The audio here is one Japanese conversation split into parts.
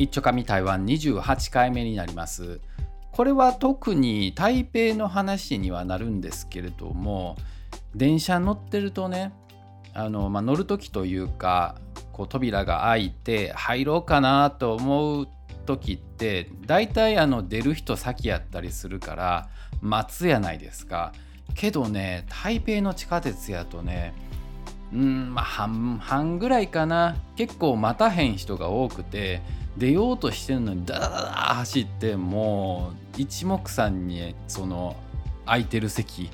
一丁紙台湾28回目になります。これは特に台北の話にはなるんですけれども電車乗ってるとねあの、まあ、乗る時というかこう扉が開いて入ろうかなと思う時って大体あの出る人先やったりするから待つやないですか。けどね台北の地下鉄やとねうんまあ半々ぐらいかな。結構待たへん人が多くて出ようとしてるのにダダダダ走ってもう一目散にその空いてる席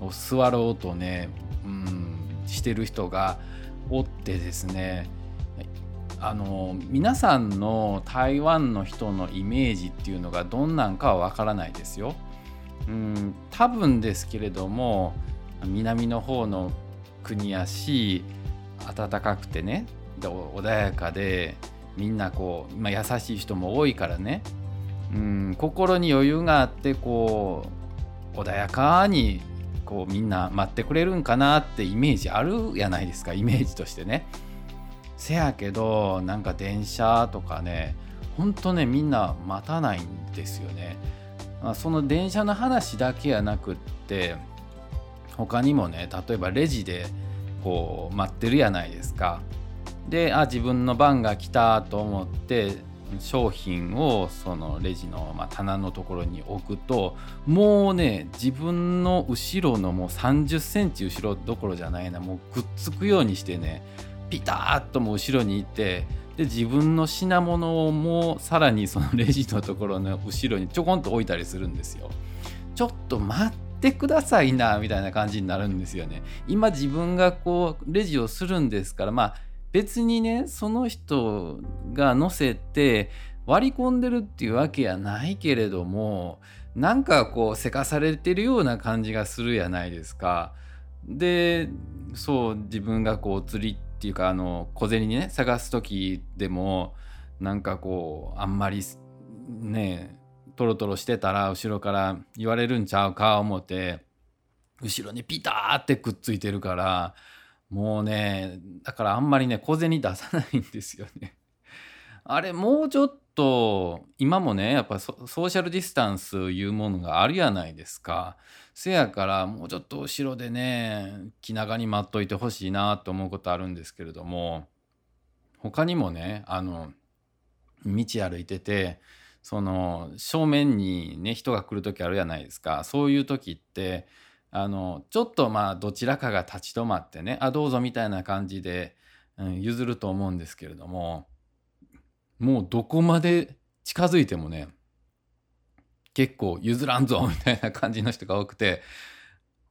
を座ろうとねうんしてる人がおってですねあの皆さんの台湾の人のイメージっていうのがどんなんかはわからないですよ。うん多分ですけれども南の方の国やし暖かくてね穏やかでみんなこう、まあ、優しい人も多いからねうん心に余裕があってこう穏やかにこうみんな待ってくれるんかなってイメージあるやないですかイメージとしてね。せやけどなんか電車とかねほんとねみんな待たないんですよね。ま、その電車の話だけやなくって他にもね例えばレジでこう待ってるやないですか。であ自分の番が来たと思って商品をそのレジの、ま、棚のところに置くともうね自分の後ろのもう30センチ後ろどころじゃないなもうくっつくようにしてねピタッともう後ろにいてで自分の品物をもうさらにそのレジのところの 後ろにちょこんと置いたりするんですよ。ちょっと待ってくださいなみたいな感じになるんですよね。今自分がこうレジをするんですからまあ別にねその人が乗せて割り込んでるっていうわけやないけれどもなんかこうせかされてるような感じがするやないですか。でそう自分がこう釣りっていうかあの小銭にね探す時でもなんかこうあんまりねトロトロしてたら後ろから言われるんちゃうか思って後ろにピターってくっついてるからもうねだからあんまりね小銭出さないんですよね。あれもうちょっと今もねやっぱソーシャルディスタンスいうものがあるやないですか。せやからもうちょっと後ろでね気長に待っといてほしいなと思うことあるんですけれども他にもねあの道歩いててその正面にね人が来る時あるじゃないですかそういう時ってあのちょっとまあどちらかが立ち止まってねあどうぞみたいな感じで、うん、譲ると思うんですけれどももうどこまで近づいてもね結構譲らんぞみたいな感じの人が多くて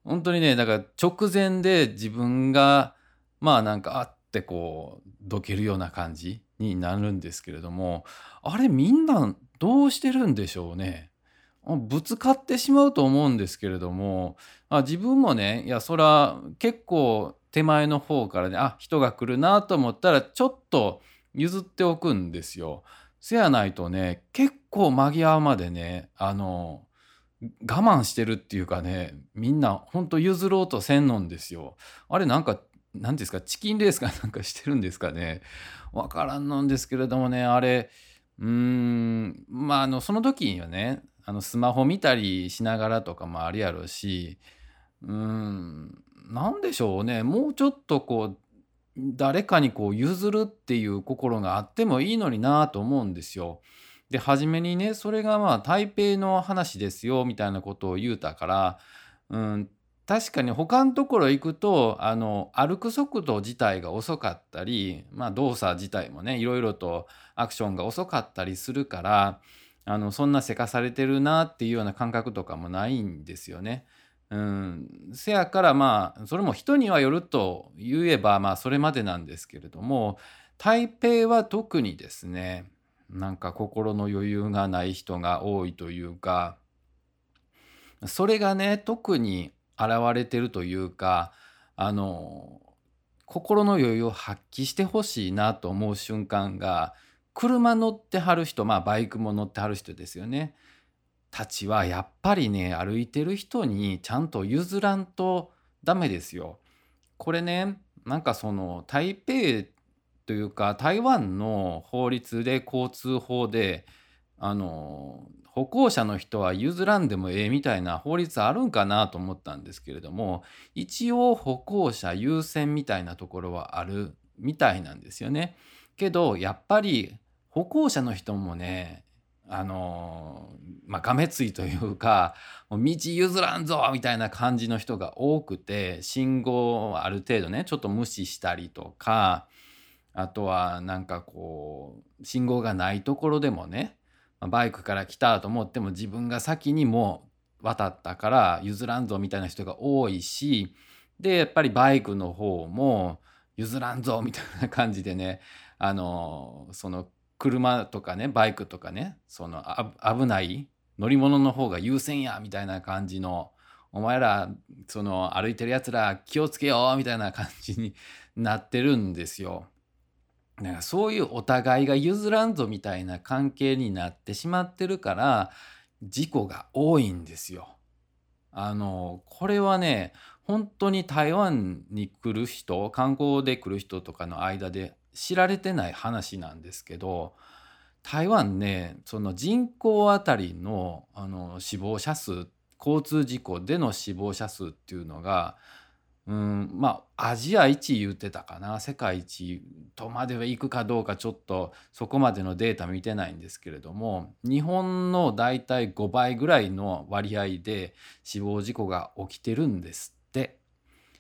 本当にねだから直前で自分がまあなんかあってこうどけるような感じになるんですけれどもあれみんなどうしてるんでしょうね。ぶつかってしまうと思うんですけれどもまあ自分もねいやそら結構手前の方からねあ人が来るなと思ったらちょっと譲っておくんですよ。せやないとね結構間際までねあの我慢してるっていうかねみんなほんと譲ろうとせんのんですよ。あれなんか何ですかチキンレースか なんかしてるんですかねわからんのんですけれどもねあれうーんまああのその時にはねあのスマホ見たりしながらとかもあるやろうしうーん何でしょうねもうちょっとこう誰かにこう譲るっていう心があってもいいのになと思うんですよ。で初めにねそれがまあ台北の話ですよみたいなことを言うたから、うん、確かに他のところ行くとあの歩く速度自体が遅かったり、まあ、動作自体もねいろいろとアクションが遅かったりするからあのそんなせかされてるなっていうような感覚とかもないんですよね。うん、せやからまあそれも人にはよると言えばまあそれまでなんですけれども台北は特にですねなんか心の余裕がない人が多いというかそれがね特に現れてるというかあの心の余裕を発揮してほしいなと思う瞬間が車乗ってはる人まあバイクも乗ってはる人ですよね。たちはやっぱりね歩いてる人にちゃんと譲らんとダメですよ。これねなんかその台北というか台湾の法律で交通法であの歩行者の人は譲らんでもええみたいな法律あるんかなと思ったんですけれども一応歩行者優先みたいなところはあるみたいなんですよね。けどやっぱり歩行者の人もねあのまあがめついというかもう道譲らんぞみたいな感じの人が多くて信号をある程度ねちょっと無視したりとかあとはなんかこう信号がないところでもねバイクから来たと思っても自分が先にも渡ったから譲らんぞみたいな人が多いしでやっぱりバイクの方も譲らんぞみたいな感じでねあのその車とかねバイクとかねその危ない乗り物の方が優先やみたいな感じのお前らその歩いてるやつら気をつけようみたいな感じになってるんですよ。なんかそういうお互いが譲らんぞみたいな関係になってしまってるから事故が多いんですよ。あのこれはね本当に台湾に来る人観光で来る人とかの間で知られてない話なんですけど台湾ねその人口あたりのあの死亡者数交通事故での死亡者数っていうのがうんまあアジア一言ってたかな世界一とまではいくかどうかちょっとそこまでのデータ見てないんですけれども日本のだいたい5倍ぐらいの割合で死亡事故が起きてるんですって。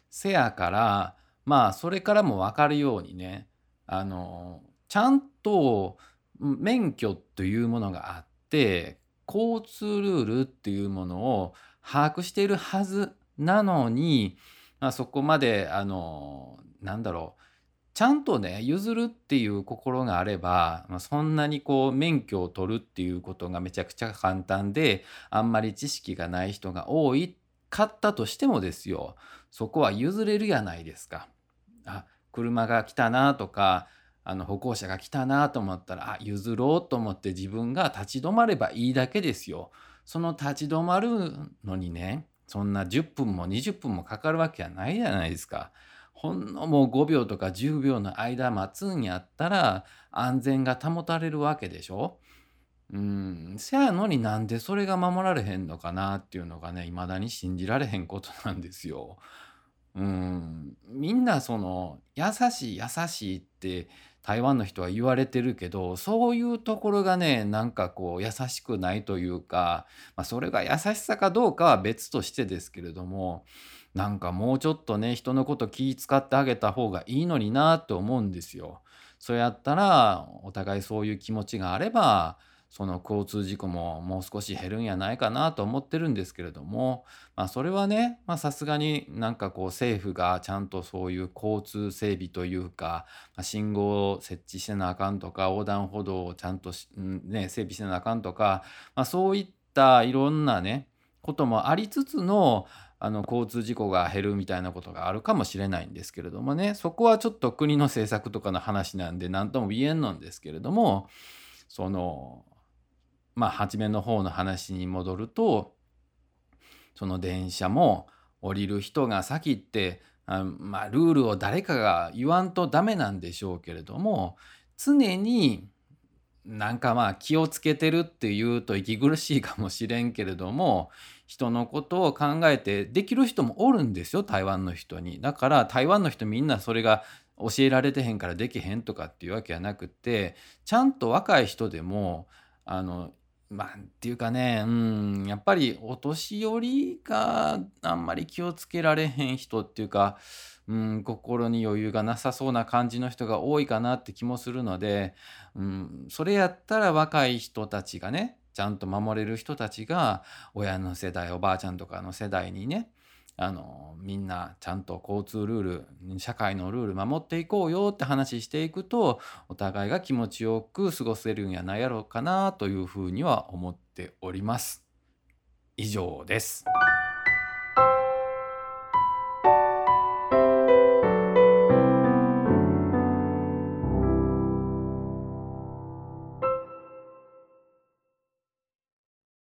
せやからまあそれからも分かるようにねあのちゃんと免許というものがあって交通ルールっていうものを把握しているはずなのにまあ、そこまであのなんだろうちゃんとね譲るっていう心があれば、まあ、そんなにこう免許を取るっていうことがめちゃくちゃ簡単であんまり知識がない人が多いかったとしてもですよそこは譲れるやないですか。あ車が来たなとかあの歩行者が来たなと思ったらあ譲ろうと思って自分が立ち止まればいいだけですよ。その立ち止まるのにねそんな10分も20分もかかるわけはないじゃないですか。ほんのもう5秒とか10秒の間待つんやったら安全が保たれるわけでしょうん、せやのになんでそれが守られへんのかなっていうのがね、未だに信じられへんことなんですよ。うん、みんなその優しい優しいって台湾の人は言われてるけどそういうところがねなんかこう優しくないというか、まあ、それが優しさかどうかは別としてですけれどもなんかもうちょっとね人のこと気使ってあげた方がいいのになって思うんですよ。そうやったらお互いそういう気持ちがあればその交通事故ももう少し減るんやないかなと思ってるんですけれども、まあ、それはねさすがになんかこう政府がちゃんとそういう交通整備というか、まあ、信号を設置してなあかんとか横断歩道をちゃんとね、整備してなあかんとか、まあ、そういったいろんなねこともありつつのあの交通事故が減るみたいなことがあるかもしれないんですけれどもねそこはちょっと国の政策とかの話なんで何とも言えんのんですけれどもそのまあ初めの方の話に戻るとその電車も降りる人が先ってあまあルールを誰かが言わんとダメなんでしょうけれども常になんかまあ気をつけてるっていうと息苦しいかもしれんけれども人のことを考えてできる人もおるんですよ台湾の人に。だから台湾の人みんなそれが教えられてへんからできへんとかっていうわけはなくてちゃんと若い人でもあのまあ、っていうかね、うん、やっぱりお年寄りがあんまり気をつけられへん人っていうか、うん、心に余裕がなさそうな感じの人が多いかなって気もするので、うん、それやったら若い人たちがね、ちゃんと守れる人たちが親の世代、おばあちゃんとかの世代にね、あのみんなちゃんと交通ルール社会のルール守っていこうよって話していくとお互いが気持ちよく過ごせるんやないやろうかなというふうには思っております。以上です。